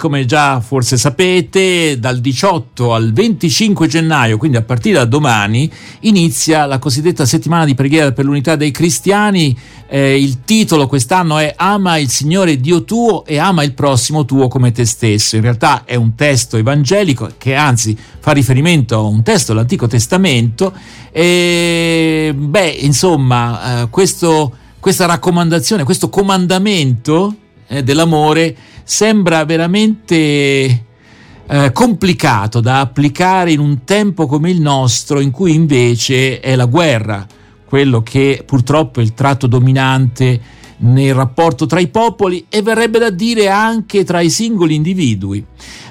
Come già forse sapete, dal 18 al 25 gennaio, quindi a partire da domani, inizia la cosiddetta settimana di preghiera per l'unità dei cristiani. Eh, il titolo quest'anno è Ama il Signore Dio tuo e ama il prossimo tuo come te stesso. In realtà è un testo evangelico che anzi fa riferimento a un testo dell'Antico Testamento. E beh, insomma, eh, questo, questa raccomandazione, questo comandamento eh, dell'amore sembra veramente eh, complicato da applicare in un tempo come il nostro in cui invece è la guerra quello che purtroppo è il tratto dominante nel rapporto tra i popoli e verrebbe da dire anche tra i singoli individui.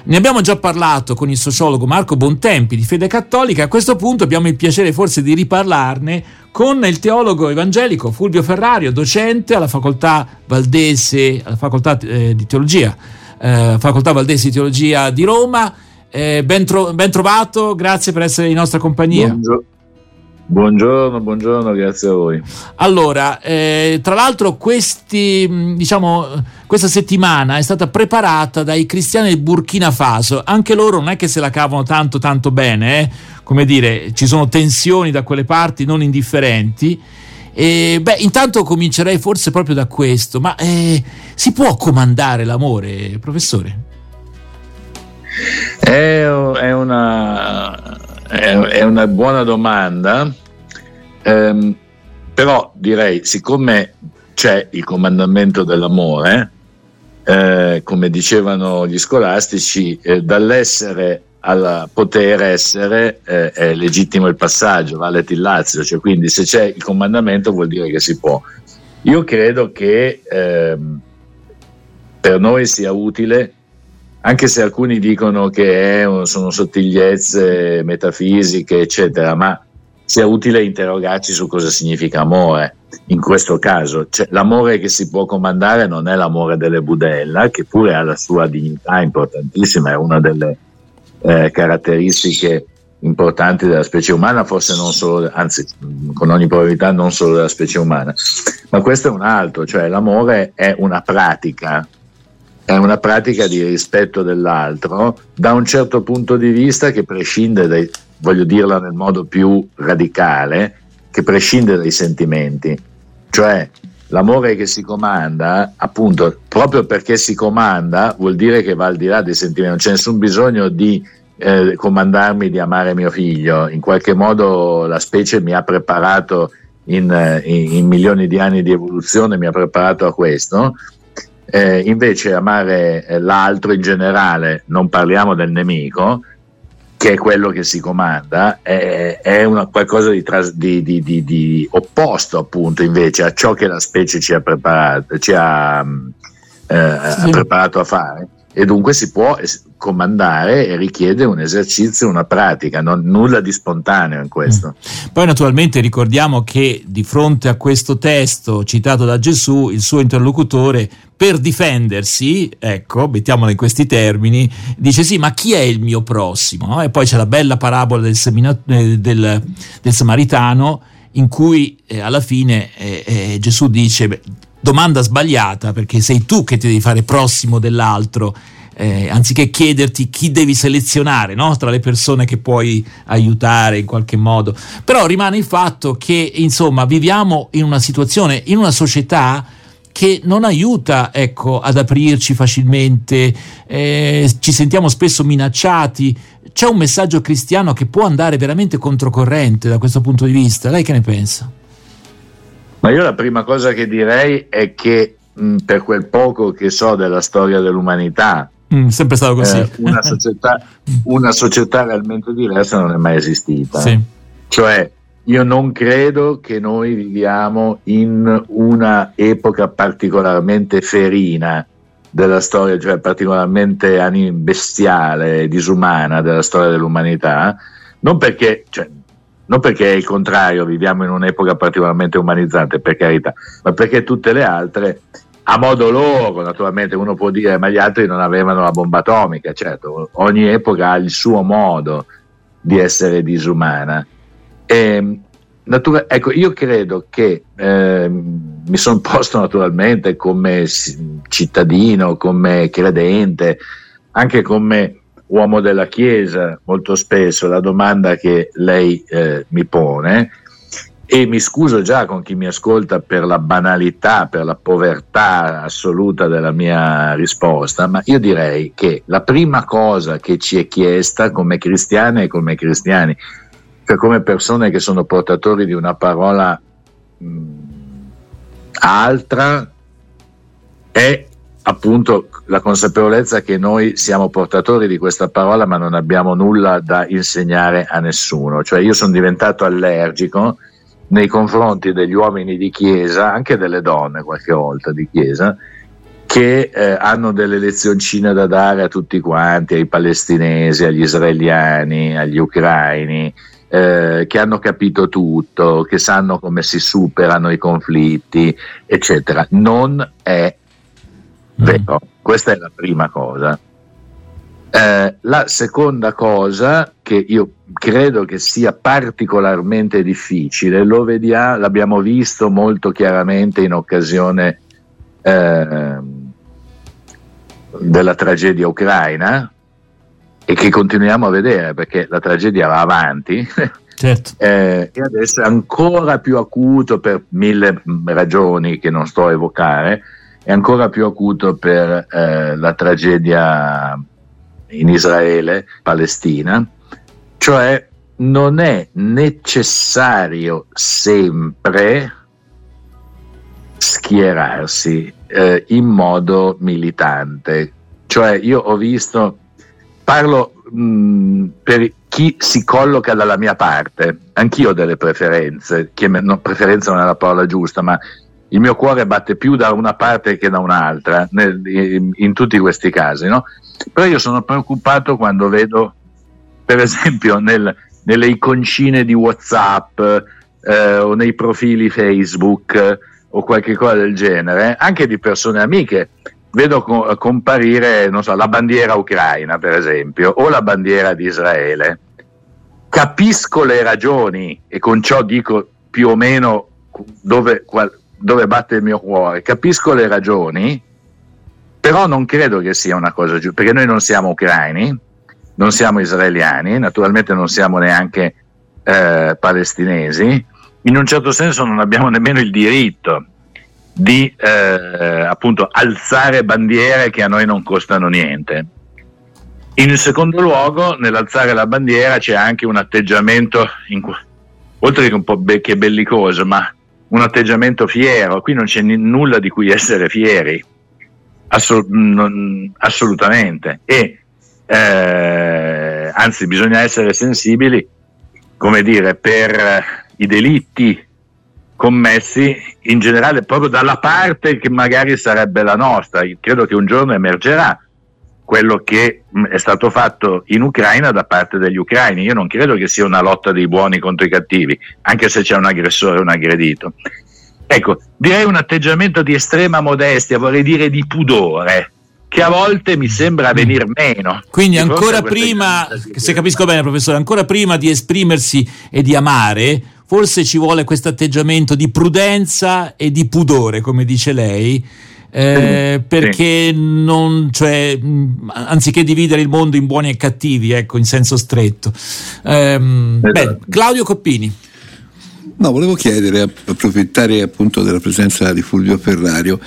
Ne abbiamo già parlato con il sociologo Marco Bontempi di Fede Cattolica, a questo punto abbiamo il piacere forse di riparlarne con il teologo evangelico Fulvio Ferrario, docente alla facoltà Valdese, alla facoltà eh, di teologia, eh, facoltà Valdese di teologia di Roma. Eh, ben, tro- ben, trovato, grazie per essere in nostra compagnia. Buongiorno. Buongiorno, buongiorno, grazie a voi. Allora, eh, tra l'altro questi, diciamo, questa settimana è stata preparata dai cristiani del Burkina Faso, anche loro non è che se la cavano tanto tanto bene, eh? come dire, ci sono tensioni da quelle parti non indifferenti. E, beh, intanto comincerei forse proprio da questo, ma eh, si può comandare l'amore, professore? È, è una è, una buona domanda, ehm, però direi, siccome c'è il comandamento dell'amore, eh, come dicevano gli scolastici, eh, dall'essere al poter essere eh, è legittimo il passaggio, vale tillazio, cioè quindi se c'è il comandamento vuol dire che si può. Io credo che ehm, per noi sia utile anche se alcuni dicono che è, sono sottigliezze metafisiche, eccetera, ma sia utile interrogarci su cosa significa amore. In questo caso, cioè, l'amore che si può comandare non è l'amore delle budella, che pure ha la sua dignità importantissima, è una delle eh, caratteristiche importanti della specie umana, forse non solo, anzi, con ogni probabilità non solo della specie umana, ma questo è un altro, cioè l'amore è una pratica è una pratica di rispetto dell'altro da un certo punto di vista che prescinde dai, voglio dirla nel modo più radicale, che prescinde dai sentimenti. Cioè l'amore che si comanda, appunto, proprio perché si comanda, vuol dire che va al di là dei sentimenti, non c'è nessun bisogno di eh, comandarmi di amare mio figlio, in qualche modo la specie mi ha preparato in, eh, in, in milioni di anni di evoluzione, mi ha preparato a questo eh, invece amare eh, l'altro in generale, non parliamo del nemico, che è quello che si comanda, è, è una, qualcosa di, di, di, di, opposto appunto invece a ciò che la specie ci ha preparato, ci ha, eh, sì. preparato a fare e dunque si può comandare e richiede un esercizio, una pratica, non, nulla di spontaneo in questo. Mm. Poi naturalmente ricordiamo che di fronte a questo testo citato da Gesù, il suo interlocutore per difendersi, ecco, mettiamolo in questi termini, dice sì, ma chi è il mio prossimo? E poi c'è la bella parabola del, semina- eh, del, del Samaritano in cui eh, alla fine eh, eh, Gesù dice beh, domanda sbagliata perché sei tu che ti devi fare prossimo dell'altro. Eh, anziché chiederti chi devi selezionare no? tra le persone che puoi aiutare in qualche modo. Però rimane il fatto che, insomma, viviamo in una situazione, in una società che non aiuta ecco, ad aprirci facilmente, eh, ci sentiamo spesso minacciati. C'è un messaggio cristiano che può andare veramente controcorrente da questo punto di vista. Lei che ne pensa? Ma io la prima cosa che direi è che mh, per quel poco che so della storia dell'umanità, mm, sempre stato così. Eh, una, società, una, società, realmente diversa non è mai esistita. Sì. Cioè, io non credo che noi viviamo in una epoca particolarmente ferina della storia, cioè particolarmente bestiale, disumana della storia dell'umanità, non perché, cioè, non perché è il contrario, viviamo in un'epoca particolarmente umanizzante, per carità, ma perché tutte le altre, a modo loro, naturalmente uno può dire, ma gli altri non avevano la bomba atomica, certo, ogni epoca ha il suo modo di essere disumana. E, ehm, natura- ecco, io credo che eh, mi sono posto naturalmente come cittadino, come credente, anche come uomo della Chiesa, molto spesso la domanda che lei eh, mi pone, e mi scuso già con chi mi ascolta per la banalità, per la povertà assoluta della mia risposta, ma io direi che la prima cosa che ci è chiesta come cristiane e come cristiani, cioè come persone che sono portatori di una parola mh, altra, è appunto la consapevolezza che noi siamo portatori di questa parola ma non abbiamo nulla da insegnare a nessuno. Cioè io sono diventato allergico nei confronti degli uomini di chiesa, anche delle donne qualche volta di chiesa, che eh, hanno delle lezioncine da dare a tutti quanti, ai palestinesi, agli israeliani, agli ucraini, eh, che hanno capito tutto, che sanno come si superano i conflitti, eccetera. Non è mm. vero, questa è la prima cosa. Eh, la seconda cosa che io credo che sia particolarmente difficile, lo vediamo, l'abbiamo visto molto chiaramente in occasione eh, della tragedia ucraina e che continuiamo a vedere perché la tragedia va avanti. Certo. eh, e adesso è ancora più acuto per mille ragioni che non sto a evocare, è ancora più acuto per eh, la tragedia in Israele, Palestina, cioè non è necessario sempre schierarsi eh, in modo militante. Cioè io ho visto, parlo mh, per chi si colloca dalla mia parte, anch'io ho delle preferenze, che no, preferenza non è la parola giusta, ma il mio cuore batte più da una parte che da un'altra nel, in, in, tutti questi casi. No? Però io sono preoccupato quando vedo, per esempio, nel, nelle iconcine di WhatsApp eh, o nei profili Facebook o qualche cosa del genere, anche di persone amiche, vedo co- comparire so, la bandiera ucraina, per esempio, o la bandiera di Israele. Capisco le ragioni e con ciò dico più o meno dove, qual- dove batte il mio cuore, capisco le ragioni, però non credo che sia una cosa giusta, perché noi non siamo ucraini, non siamo israeliani, naturalmente non siamo neanche eh, palestinesi, in un certo senso non abbiamo nemmeno il diritto di eh, appunto alzare bandiere che a noi non costano niente. In secondo luogo, nell'alzare la bandiera c'è anche un atteggiamento, in, oltre che un po' be- che bellicoso, ma un atteggiamento fiero. Qui non c'è n- nulla di cui essere fieri, Assol- non, assolutamente. E eh, anzi, bisogna essere sensibili, come dire, per i delitti commessi in generale proprio dalla parte che magari sarebbe la nostra. Credo che un giorno emergerà quello che mm, è stato fatto in Ucraina da parte degli ucraini. Io non credo che sia una lotta dei buoni contro i cattivi, anche se c'è un aggressore e un aggredito. Ecco, direi un atteggiamento di estrema modestia, vorrei dire di pudore, che a volte mi sembra venir meno. Quindi ancora prima, se capisco bene professore, ancora prima di esprimersi e di amare, forse ci vuole questo atteggiamento di prudenza e di pudore, come dice lei, eh, perché non, cioè, anziché dividere il mondo in buoni e cattivi, ecco, in senso stretto. Eh, esatto. beh, Claudio Coppini. No, volevo chiedere, approfittare appunto della presenza di Fulvio Ferrario,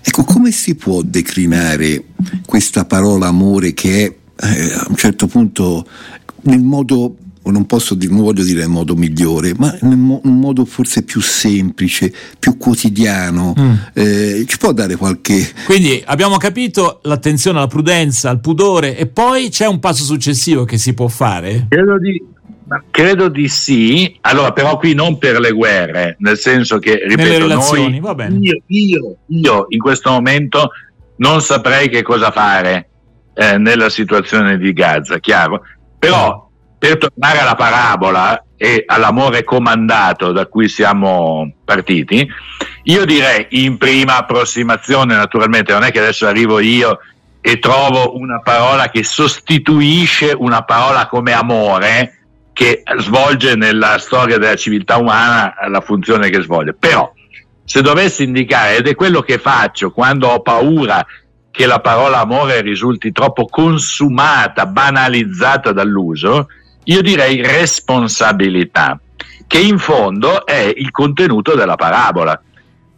ecco, come si può declinare questa parola amore che è eh, a un certo punto nel modo non posso dire, non voglio dire nel modo migliore, ma in un modo forse più semplice, più quotidiano. Mm. Eh, ci può dare qualche. Quindi abbiamo capito l'attenzione alla prudenza, al pudore, e poi c'è un passo successivo che si può fare? Credo di, credo di sì. Allora, però, qui non per le guerre, nel senso che ripeto, noi, io, io, io in questo momento non saprei che cosa fare eh, nella situazione di Gaza, chiaro? Però per tornare alla parabola e all'amore comandato da cui siamo partiti, io direi in prima approssimazione, naturalmente, non è che adesso arrivo io e trovo una parola che sostituisce una parola come amore che svolge nella storia della civiltà umana la funzione che svolge. Però, se dovessi indicare, ed è quello che faccio quando ho paura che la parola amore risulti troppo consumata, banalizzata dall'uso, io direi responsabilità, che in fondo è il contenuto della parabola.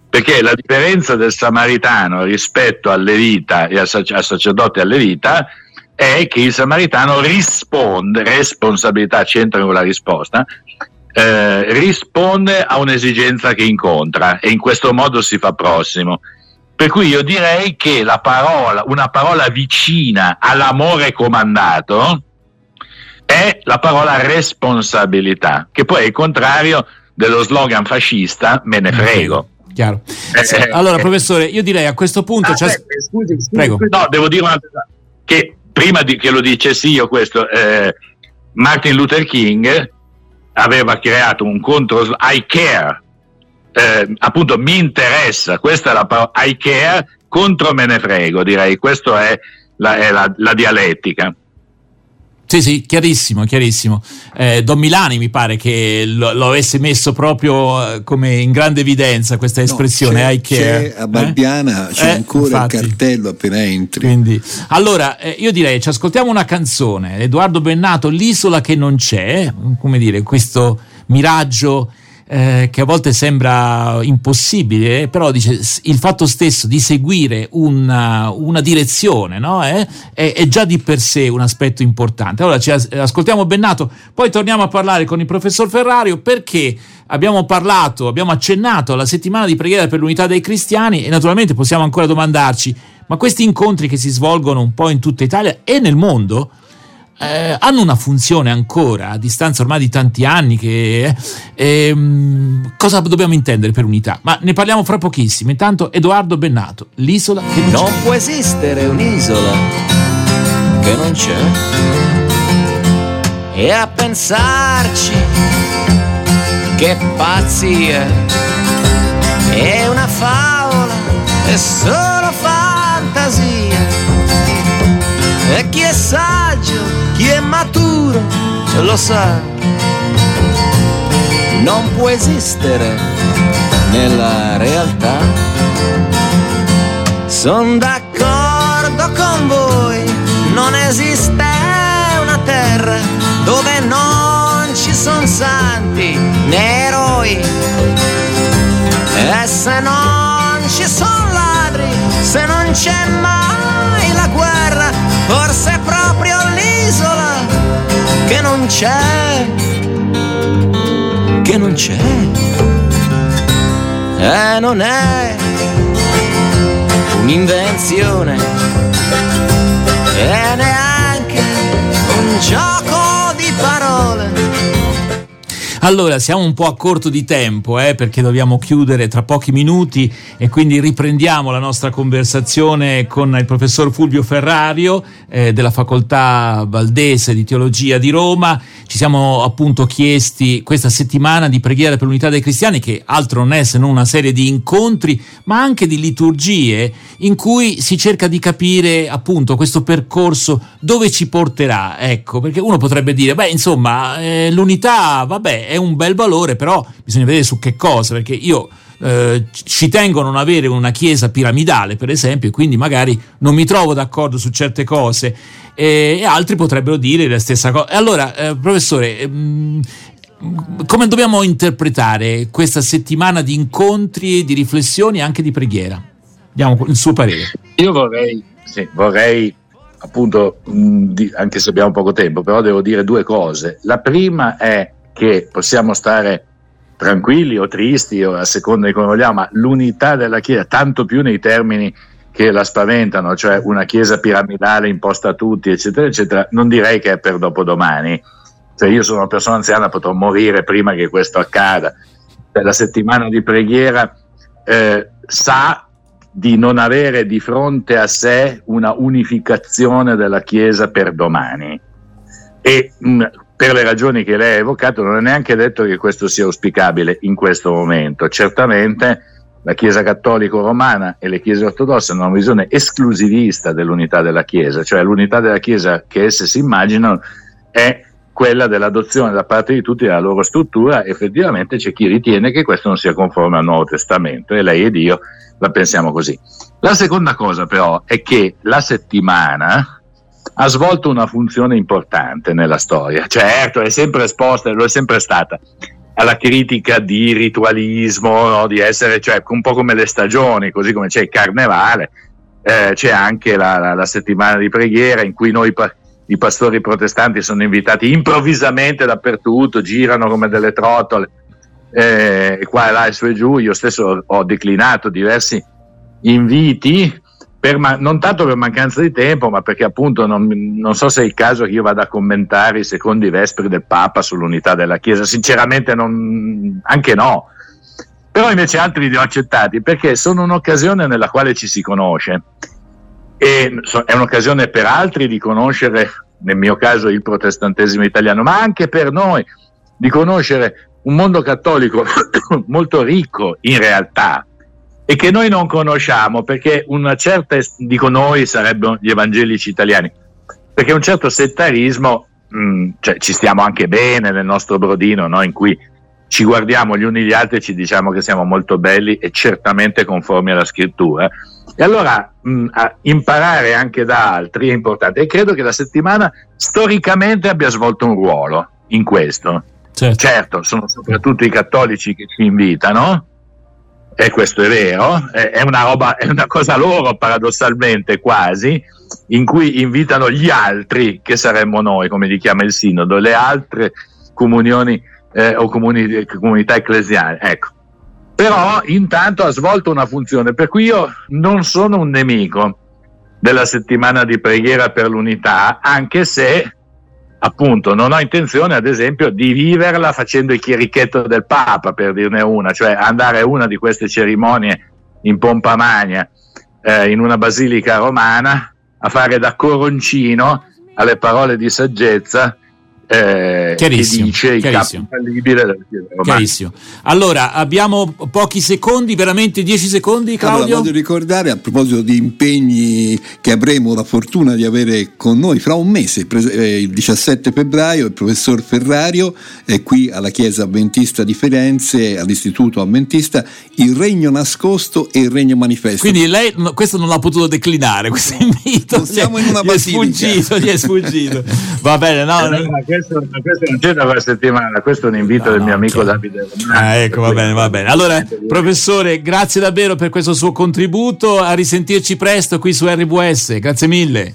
Perché la differenza del samaritano rispetto al levita e al, sacerdote al levita è che il samaritano risponde, responsabilità c'entra con la risposta, eh, risponde a un'esigenza che incontra e in questo modo si fa prossimo. Per cui io direi che la parola, una parola vicina all'amore comandato è la parola responsabilità, che poi è il contrario dello slogan fascista me ne frego. Chiaro. Eh, allora, professore, io direi a questo punto. Ah, scusi, scusi, Prego. No, devo dire una cosa. Che prima di che lo dicessi io questo, eh, Martin Luther King aveva creato un contro I care, eh, appunto mi interessa, questa è la parola I care contro me ne frego, direi, questa è la, è la, la dialettica. Sì, sì, chiarissimo, chiarissimo. Eh, Don Milani mi pare che lo, lo, avesse messo proprio eh, come in grande evidenza questa espressione no, c'è, I care. C'è a Barbiana eh? c'è eh, ancora infatti. il cartello appena entri. Quindi, allora, eh, io direi ci ascoltiamo una canzone, Edoardo Bennato, L'isola che non c'è, come dire, questo miraggio eh, che a volte sembra impossibile, però dice il fatto stesso di seguire una, una direzione no? eh, è, è, già di per sé un aspetto importante. Allora ci ascoltiamo Bennato, poi torniamo a parlare con il professor Ferrario perché abbiamo parlato, abbiamo accennato alla settimana di preghiera per l'unità dei cristiani e naturalmente possiamo ancora domandarci ma questi incontri che si svolgono un po' in tutta Italia e nel mondo eh, hanno una funzione ancora a distanza ormai di tanti anni che, eh, ehm, cosa dobbiamo intendere per unità? Ma ne parliamo fra pochissimo intanto Edoardo Bennato l'isola che non, non c'è. può esistere un'isola che non c'è. E a pensarci che pazzia è una favola è solo fantasia lo sa, non può esistere nella realtà. Sono d'accordo con voi, non esiste una terra dove non ci sono santi né eroi. E se non ci sono ladri, se non c'è mai la guerra, forse non c'è, che non c'è, e non è un'invenzione, e neanche allora, siamo un po' a corto di tempo eh, perché dobbiamo chiudere tra pochi minuti e quindi riprendiamo la nostra conversazione con il professor Fulvio Ferrario eh, della Facoltà Valdese di Teologia di Roma. Ci siamo appunto chiesti questa settimana di preghiera per l'unità dei cristiani che altro non è se non una serie di incontri ma anche di liturgie in cui si cerca di capire appunto questo percorso dove ci porterà. Ecco, perché uno potrebbe dire, beh insomma, eh, l'unità, vabbè, è un bel valore, però bisogna vedere su che cosa, perché io eh, ci tengo a non avere una chiesa piramidale, per esempio, e quindi magari non mi trovo d'accordo su certe cose e, e altri potrebbero dire la stessa cosa. Allora, eh, professore, mh, mm, come dobbiamo interpretare questa settimana di incontri, di riflessioni e anche di preghiera? Diamo il suo parere. Io vorrei, sì, vorrei appunto, mh, di, anche se abbiamo poco tempo, però devo dire due cose. La prima è che possiamo stare tranquilli o tristi o a seconda di come vogliamo, ma l'unità della Chiesa, tanto più nei termini che la spaventano, cioè una Chiesa piramidale imposta a tutti, eccetera, eccetera, non direi che è per dopodomani. Cioè io sono una persona anziana, potrò morire prima che questo accada. Cioè, la settimana di preghiera eh, sa di non avere di fronte a sé una unificazione della Chiesa per domani. E mh, per le ragioni che lei ha evocato, non è neanche detto che questo sia auspicabile in questo momento. Certamente la Chiesa cattolica romana e le Chiese ortodosse hanno una visione esclusivista dell'unità della Chiesa, cioè l'unità della Chiesa che esse si immaginano è quella dell'adozione da parte di tutti della loro struttura, effettivamente c'è chi ritiene che questo non sia conforme al Nuovo Testamento e lei ed io la pensiamo così. La seconda cosa però è che la settimana ha svolto una funzione importante nella storia, certo è sempre esposta, lo è sempre stata, alla critica di ritualismo, no? di essere cioè, un po' come le stagioni, così come c'è il carnevale, eh, c'è anche la, la, la, settimana di preghiera in cui noi i pastori protestanti sono invitati improvvisamente dappertutto, girano come delle trotole, eh, qua e là e su e giù. Io stesso ho declinato diversi inviti, man- non tanto per mancanza di tempo, ma perché appunto non, non, so se è il caso che io vada a commentare i secondi vespri del Papa sull'unità della Chiesa. Sinceramente, non, anche no. Però invece altri li ho accettati perché sono un'occasione nella quale ci si conosce e è un'occasione per altri di conoscere, nel mio caso, il protestantesimo italiano, ma anche per noi di conoscere un mondo cattolico molto ricco in realtà e che noi non conosciamo perché una certa, dico noi, sarebbero gli evangelici italiani, perché un certo settarismo, mh, mm, cioè, ci stiamo anche bene nel nostro brodino, no? in cui ci guardiamo gli uni gli altri e ci diciamo che siamo molto belli e certamente conformi alla scrittura. E allora mh, imparare anche da altri è importante e credo che la settimana storicamente abbia svolto un ruolo in questo. Certo, certo sono soprattutto i cattolici che ci invitano, e questo è vero, è una, roba, è una cosa loro paradossalmente quasi, in cui invitano gli altri, che saremmo noi, come li chiama il sinodo, le altre comunioni eh, o comuni, comunità ecclesiali. Ecco. Però intanto ha svolto una funzione, per cui io non sono un nemico della settimana di preghiera per l'unità, anche se appunto non ho intenzione ad esempio di viverla facendo il chierichetto del Papa per dirne una, cioè andare a una di queste cerimonie in pompa magna eh, in una basilica romana a fare da coroncino alle parole di saggezza eh, chiarissimo, che dice chiarissimo. chiarissimo. Allora, abbiamo pochi secondi, veramente dieci secondi, Claudio? Allora, voglio ricordare a proposito di impegni che avremo la fortuna di avere con noi fra un mese, eh, il 17 febbraio, il professor Ferrario è qui alla Chiesa Adventista di Firenze, all'Istituto Adventista, il regno nascosto e il regno manifesto. Quindi lei questo non l'ha potuto declinare, questo invito. Non siamo in una gli è sfuggito, gli è sfuggito. Va bene, no, no questo, questo non c'è da una settimana, questo è un invito no, del mio amico. Davide. Ah, ecco, va bene, va bene. Allora, professore, grazie davvero per questo suo contributo. A risentirci presto qui su RWS. Grazie mille.